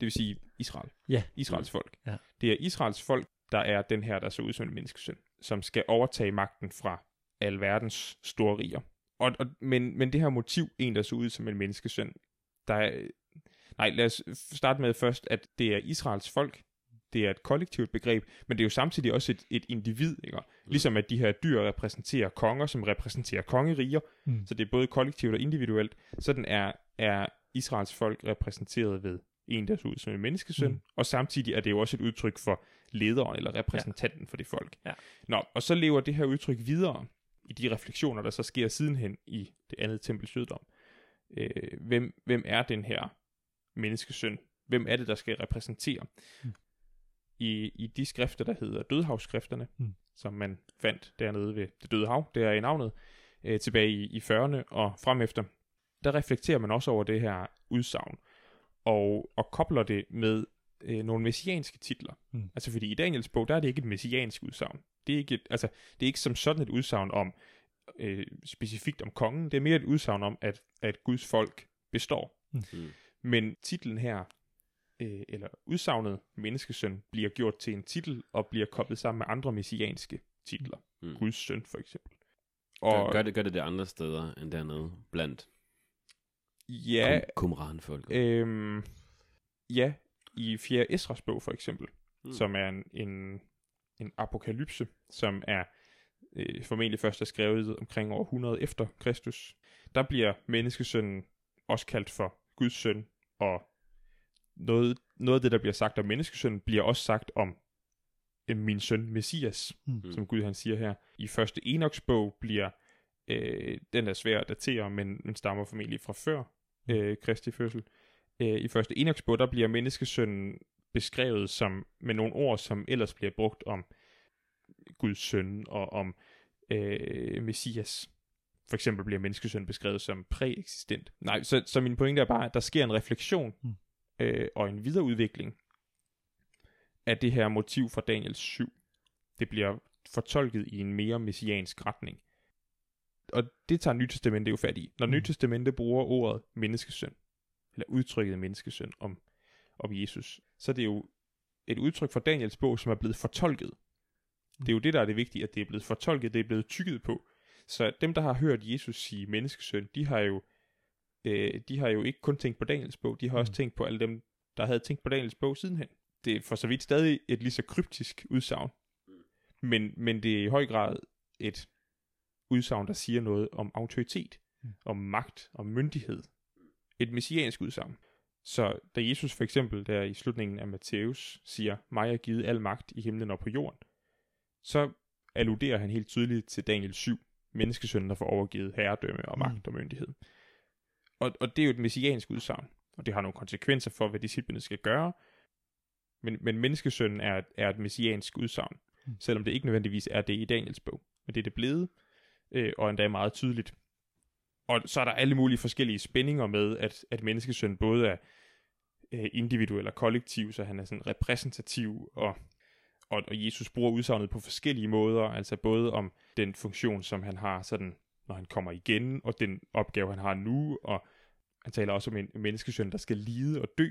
Det vil sige Israel. Ja. Israels folk. Ja. Det er Israels folk, der er den her, der så ud som en menneskesøn, som skal overtage magten fra alverdens store riger. Og, og, men, men det her motiv, en, der så ud som en menneskesøn, der er, nej, lad os starte med først, at det er Israels folk, det er et kollektivt begreb, men det er jo samtidig også et, et individ, ikke? Ligesom at de her dyr repræsenterer konger, som repræsenterer kongeriger, Mm. så det er både kollektivt og individuelt. Sådan er, er Israels folk repræsenteret ved en, der ser ud som en menneskesøn, Mm. og samtidig er det jo også et udtryk for lederen eller repræsentanten ja. for det folk. Ja. Nå, og så lever det her udtryk videre i de refleksioner, der så sker sidenhen i det andet tempels jødedom. Øh, hvem, hvem er den her menneskesøn? Hvem er det, der skal repræsentere? Mm. i, i de skrifter, der hedder dødehavsskrifterne, Mm. som man fandt dernede ved det døde hav, det er i navnet, øh, tilbage i, i 40'erne og frem efter, der reflekterer man også over det her udsagn, og, og kobler det med øh, nogle messianske titler. Mm. Altså fordi i Daniels bog, der er det ikke et messiansk udsagn. Det er ikke, et, altså, det er ikke som sådan et udsagn om, øh, specifikt om kongen, det er mere et udsagn om, at, at Guds folk består. Mm. Men titlen her, øh, eller udsagnet menneskesøn, bliver gjort til en titel, og bliver koblet sammen med andre messianske titler. Mm. Guds søn, for eksempel. Gør, Og gør, det, gør det det andre steder end dernede, blandt ja, kum, kumranfolk? øhm, ja, i 4. Esras bog, for eksempel, Mm. som er en, en, en apokalypse, som er øh, formentlig først er skrevet omkring år 100 efter Kristus. Der bliver menneskesønnen også kaldt for Guds søn, og noget, noget af det, der bliver sagt om menneskesønnen, bliver også sagt om øh, min søn Messias, mm. som Gud han siger her. I første Enoks bog bliver, øh, den er svær at datere, men den stammer formentlig fra før øh, Kristi fødsel. Øh, I første Enoks bog, der bliver menneskesønnen beskrevet som, med nogle ord, som ellers bliver brugt om Guds søn og om øh, Messias. For eksempel bliver menneskesøn beskrevet som præeksistent. Nej, så, så min pointe er bare, at der sker en refleksion Mm. øh, og en videreudvikling af det her motiv fra Daniel 7. Det bliver fortolket i en mere messiansk retning. Og det tager Nytestamentet jo fat i. Når Mm. Nytestamentet bruger ordet menneskesøn, eller udtrykket menneskesøn om, om Jesus, så er det jo et udtryk fra Daniels bog, som er blevet fortolket. Det er jo det, der er det vigtige, at det er blevet fortolket, det er blevet tykket på. Så dem, der har hørt Jesus sige menneskesøn, de har jo, øh, de har jo ikke kun tænkt på Daniels bog, de har også Mm. tænkt på alle dem, der havde tænkt på Daniels bog sidenhen. Det er for så vidt stadig et lige så kryptisk udsagn, men, men det er i høj grad et udsagn, der siger noget om autoritet, Mm. om magt, om myndighed. Et messiansk udsagn. Så da Jesus for eksempel der i slutningen af Matthæus siger, mig er givet al magt i himlen og på jorden, så alluderer han helt tydeligt til Daniel 7, menneskesønnen, der får overgivet herredømme og magt Mm. og myndighed. Og, og det er jo et messiansk udsagn, og det har nogle konsekvenser for, hvad disciplene skal gøre, men, men menneskesønnen er, et- er et messiansk udsagn, Mm. selvom det ikke nødvendigvis er det i Daniels bog. Men det er det blevet, øh, og endda meget tydeligt. Og så er der alle mulige forskellige spændinger med, at, at menneskesøn både er øh, individuel og kollektiv, så han er sådan repræsentativ, og, og, og Jesus bruger udsagnet på forskellige måder, altså både om den funktion, som han har, sådan, når han kommer igen, og den opgave, han har nu, og han taler også om en menneskesøn, der skal lide og dø,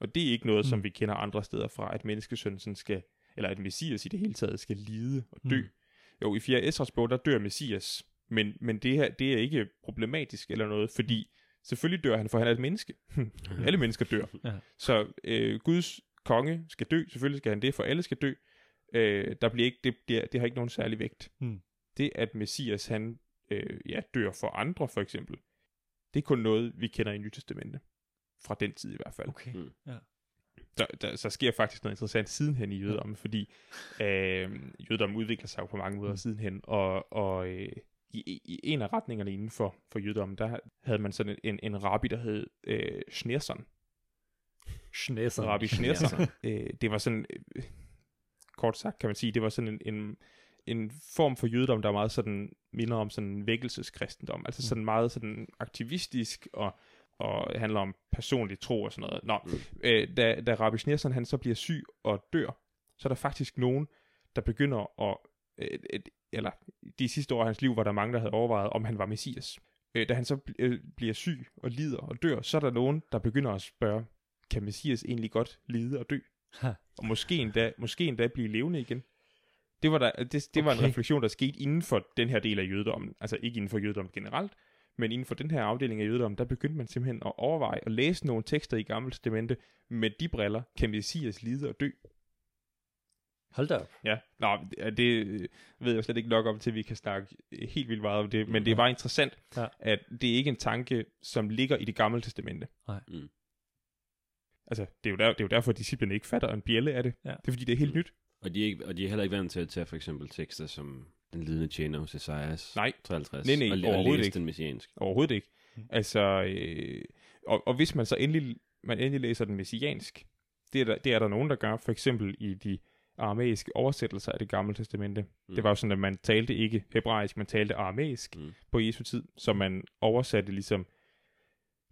og det er ikke noget, mm. som vi kender andre steder fra, at menneskesøn sådan skal, eller at Messias i det hele taget skal lide og dø. Mm. Jo, i 4. Esras bog, der dør Messias, men, men det her, det er ikke problematisk eller noget, fordi selvfølgelig dør han, for han er et menneske. alle mennesker dør. Ja. Så øh, Guds konge skal dø, selvfølgelig skal han det, for alle skal dø. Øh, der bliver ikke, det, det, det har ikke nogen særlig vægt. Mm. Det, at Messias han øh, ja, dør for andre, for eksempel, det er kun noget, vi kender i Nytestamentet. Fra den tid i hvert fald. Okay. Mm. Ja. Der, der, så sker faktisk noget interessant sidenhen i jødedommen, fordi øh, jødedommen udvikler sig jo på mange måder Mm. sidenhen, og, og øh, i, i en af retningerne inden for, for jødedommen, der havde man sådan en, en rabbi, der hed øh, Schneerson. Schneser. Rabbi Schneerson. øh, det var sådan, øh, kort sagt kan man sige, det var sådan en, en, en form for jødedom, der er meget sådan, minder om sådan en vækkelseskristendom, altså Mm. sådan meget sådan aktivistisk og og handler om personlig tro og sådan noget. Nå, Mm. øh, da, da Rabbi Schneerson han så bliver syg og dør, så er der faktisk nogen, der begynder at, øh, øh, eller de sidste år af hans liv var der mange, der havde overvejet, om han var Messias. Øh, da han så bl- øh, bliver syg og lider og dør, så er der nogen, der begynder at spørge, kan Messias egentlig godt lide og dø? Ha. Og måske endda, måske endda blive levende igen. Det var, der, det, det var en Okay. refleksion, der skete inden for den her del af jødedommen. Altså ikke inden for jødedommen generelt, men inden for den her afdeling af jødedommen, der begyndte man simpelthen at overveje at læse nogle tekster i Gamle Testamente med de briller, kan Messias lide og dø? Hold da op. Ja, Nå, det- det øh, ved jeg slet ikke nok om, til vi kan snakke helt vildt meget om det, men det er bare interessant, Ja. at det er ikke en tanke, som ligger i det gamle testamente. Nej. Mm. Altså, det er, jo der, det er jo derfor, at disciplene ikke fatter en bjælle af det. Ja. Det er fordi, det er helt Mm. nyt. Og de, er ikke, og de er heller ikke vant til at tage for eksempel tekster som Den lidende tjener hos Esajas Nej. 53. Nej, nej, og, og overhovedet ikke. den messiansk. Overhovedet ikke. Altså, øh, og, og hvis man så endelig, man endelig læser den messiansk, Det er, der, det er der nogen, der gør, for eksempel i de aramæiske oversættelser af det gamle testamente. Mm. Det var jo sådan, at man talte ikke hebraisk, man talte aramæisk Mm. på Jesu tid, så man oversatte ligesom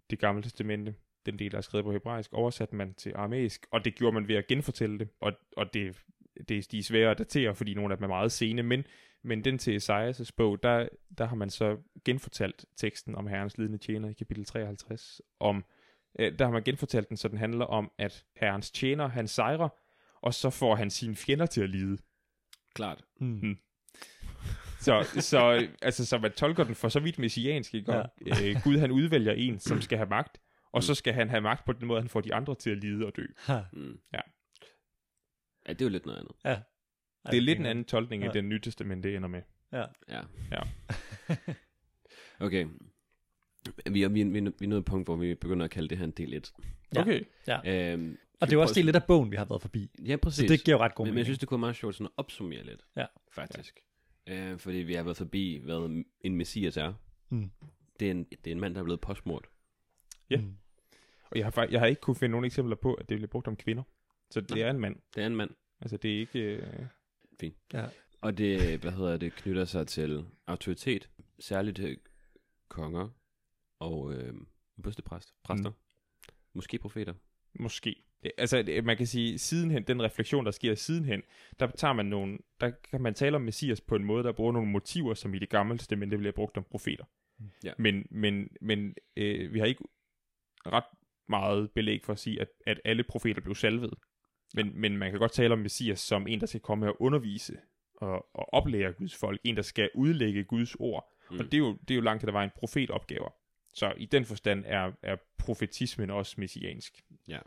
det gamle testamente, den del, der er skrevet på hebraisk, oversatte man til aramæisk, og det gjorde man ved at genfortælle det, og, og det, det, de er svære at datere, fordi nogle af dem er meget sene, men, men den til Esajas' bog, der, der har man så genfortalt teksten om herrens lidende tjener i kapitel 53, om, øh, der har man genfortalt den, så den handler om, at herrens tjener, han sejrer, og så får han sine fjender til at lide. Klart. Mm. Så, så, altså, så man tolker den for så vidt messiansk, ikke? Og, øh, Gud han udvælger en, som skal have magt, og så skal han have magt på den måde, han får de andre til at lide og dø. Ha. Mm. Ja. Ja, det er jo lidt noget andet. Ja. Det er lidt en anden tolkning, Ja. end den nye testament, det ender med. Ja. Ja. Ja. Okay. Vi er, vi, er, vi, er, vi er nået et punkt, hvor vi begynder at kalde det her en del 1. Ja. Okay. Øhm, Og det er jo også det lidt af bogen, vi har været forbi. Ja, præcis. Så det giver jo ret god men, men jeg mening. synes, det kunne være meget sjovt sådan at opsummere lidt. Ja. Faktisk. Ja. Øh, fordi vi har været forbi, hvad en messias er. Mm. Det er en, det er en mand, der er blevet postmort. Ja. Mm. Og jeg har, jeg har ikke kunne finde nogen eksempler på, at det bliver brugt om kvinder. Så det Nej. er en mand. Det er en mand. Altså, det er ikke... Øh... Ja. Og det, hvad hedder det, knytter sig til autoritet. Særligt til konger og øh, præst, præster. Mm. Måske profeter. Måske. Altså, man kan sige, sidenhen, den refleksion, der sker sidenhen, der tager man nogle, der kan man tale om Messias på en måde, der bruger nogle motiver, som i det gamle testamente bliver brugt om profeter. Ja. Men, men, men øh, vi har ikke ret meget belæg for at sige, at, at alle profeter blev salvet. Men, men man kan godt tale om Messias som en, der skal komme og undervise og, og oplære Guds folk. En, der skal udlægge Guds ord. Mm. Og det er, jo, det er jo langt der var en profetopgaver. Så i den forstand er, er profetismen også messiansk. Ja.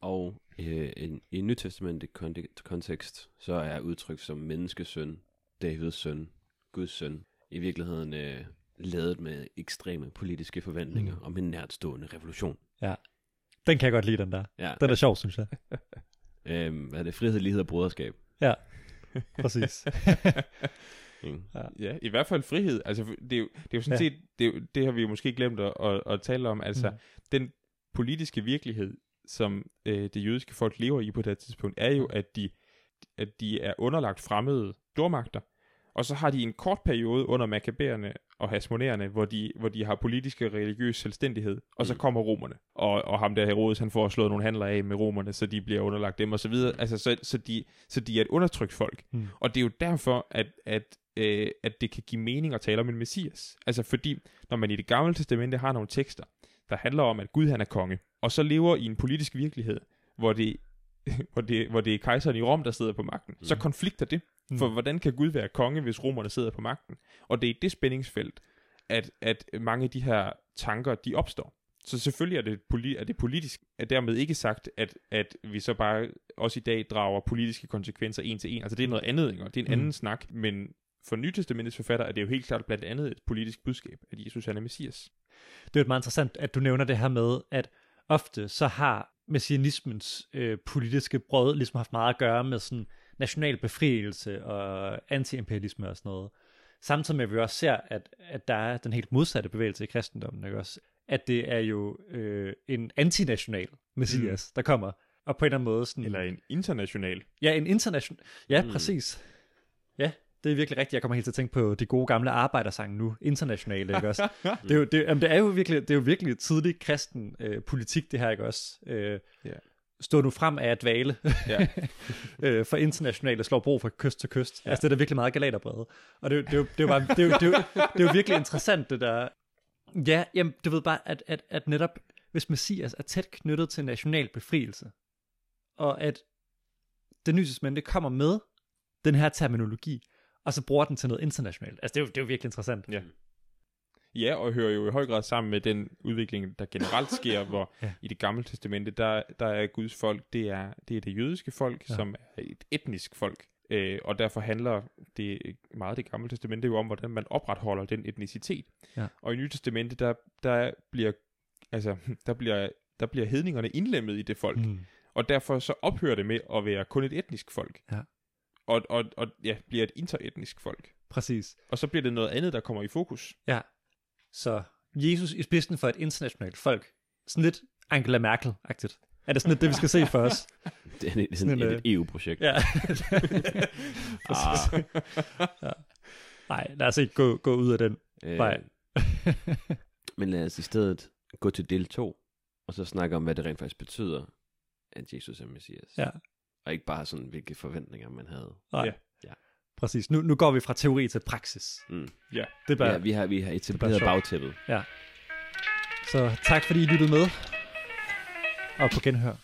Og øh, i Nyt Testament kontekst, så er udtryk som menneskesøn, Davids søn, Guds søn, i virkeligheden øh, lavet med ekstreme politiske forventninger mm. om en nærtstående revolution. Den kan jeg godt lide, den der. Ja. Den er sjov, synes jeg. Øhm, hvad er det? Frihed, lighed og broderskab. Ja, præcis. Ikke? Ja, i hvert fald frihed. Altså, det er jo, det er jo sådan Ja. ja. set, det, er det har vi jo måske glemt at, at, at tale om. Altså, Mm. mm. den politiske virkelighed, som øh, det jødiske folk lever i på det her tidspunkt, er jo, at de, at de er underlagt fremmede stormagter, og så har de en kort periode under makabærerne og hasmonerende, hvor de, hvor de har politisk og religiøs selvstændighed, og så Mm. kommer romerne. Og, og ham der Herodes, han får slået nogle handler af med romerne, så de bliver underlagt dem og så videre. Altså, så, så, de, så de er et undertrykt folk. Mm. Og det er jo derfor, at, at, øh, at det kan give mening at tale om en messias. Altså fordi, når man i det gamle testamente har nogle tekster, der handler om, at Gud han er konge, og så lever i en politisk virkelighed, hvor det, hvor det, hvor det er kejseren i Rom, der sidder på magten, mm. så konflikter det. For Mm. hvordan kan Gud være konge, hvis romerne sidder på magten? Og det er i det spændingsfelt, at, at mange af de her tanker, de opstår. Så selvfølgelig er det, poli- er det politisk, er dermed ikke sagt, at, at vi så bare også i dag drager politiske konsekvenser en til en. Altså det er noget andet, ikke? Og det er en Mm. anden snak, men for Nytestamentets forfatter er det jo helt klart blandt andet et politisk budskab, at Jesus han er Messias. Det er jo meget interessant, at du nævner det her med, at ofte så har messianismens øh, politiske brød ligesom haft meget at gøre med sådan national befrielse og antiimperialisme og sådan noget. Samtidig med, at vi også ser, at, at der er den helt modsatte bevægelse i kristendommen, ikke også? At det er jo øh, en antinational messias, mm. der kommer, og på en eller anden måde sådan... Eller en international. Ja, en international... Ja, Mm. præcis. Ja, det er virkelig rigtigt. Jeg kommer helt til at tænke på de gode gamle arbejdersange nu, internationale, ikke også? det, er jo, det, jamen, det er jo virkelig, det er jo virkelig tidlig kristen øh, politik, det her, ikke også? Øh, Ja. Stå nu frem af at dvale Ja. øh, for internationale slår bro fra kyst til kyst. Ja. Altså, det er virkelig meget galaterbrevet. Og det, det, jo- det, bare, det, det, det er jo virkelig interessant, det der. Ja, jamen, du ved bare, at, at, at netop, hvis Messias er tæt knyttet til national befrielse, og at det nye testamente kommer med den her terminologi, og så bruger den til noget internationalt. Altså, det er jo, det er jo virkelig interessant. Ja. Ja, og hører jo i høj grad sammen med den udvikling, der generelt sker, hvor Ja. i det gamle testamente, der, der er Guds folk, det er det, er det jødiske folk, ja. som er et etnisk folk. Øh, og derfor handler det meget det gamle testamente jo om, hvordan man opretholder den etnicitet. Ja. Og i Nye Testamente, der, der bliver altså, der bliver, der bliver hedningerne indlemmet i det folk. Mm. Og derfor så ophører det med at være kun et etnisk folk. Ja. Og, og, og ja, bliver et interetnisk folk. Præcis. Og så bliver det noget andet, der kommer i fokus. Ja. Så Jesus i spidsen for et internationalt folk. Sådan lidt Angela Merkel-agtigt. Er det sådan lidt det, vi skal se for os? Det er, det er sådan Sådan en, et, øh, et EU-projekt. Ja. Ah, ja. Nej, lad os ikke gå, gå ud af den øh, vej. men lad os i stedet gå til del 2, og så snakke om, hvad det rent faktisk betyder, at Jesus er Messias. Ja. Og ikke bare sådan, hvilke forventninger man havde. Nej. Ja. Ja. Præcis. Nu, nu går vi fra teori til praksis. Mm. Ja. Det bliver, Ja, vi har, vi har etableret bagtæppet. Så tak fordi I lyttede med. Og på genhør.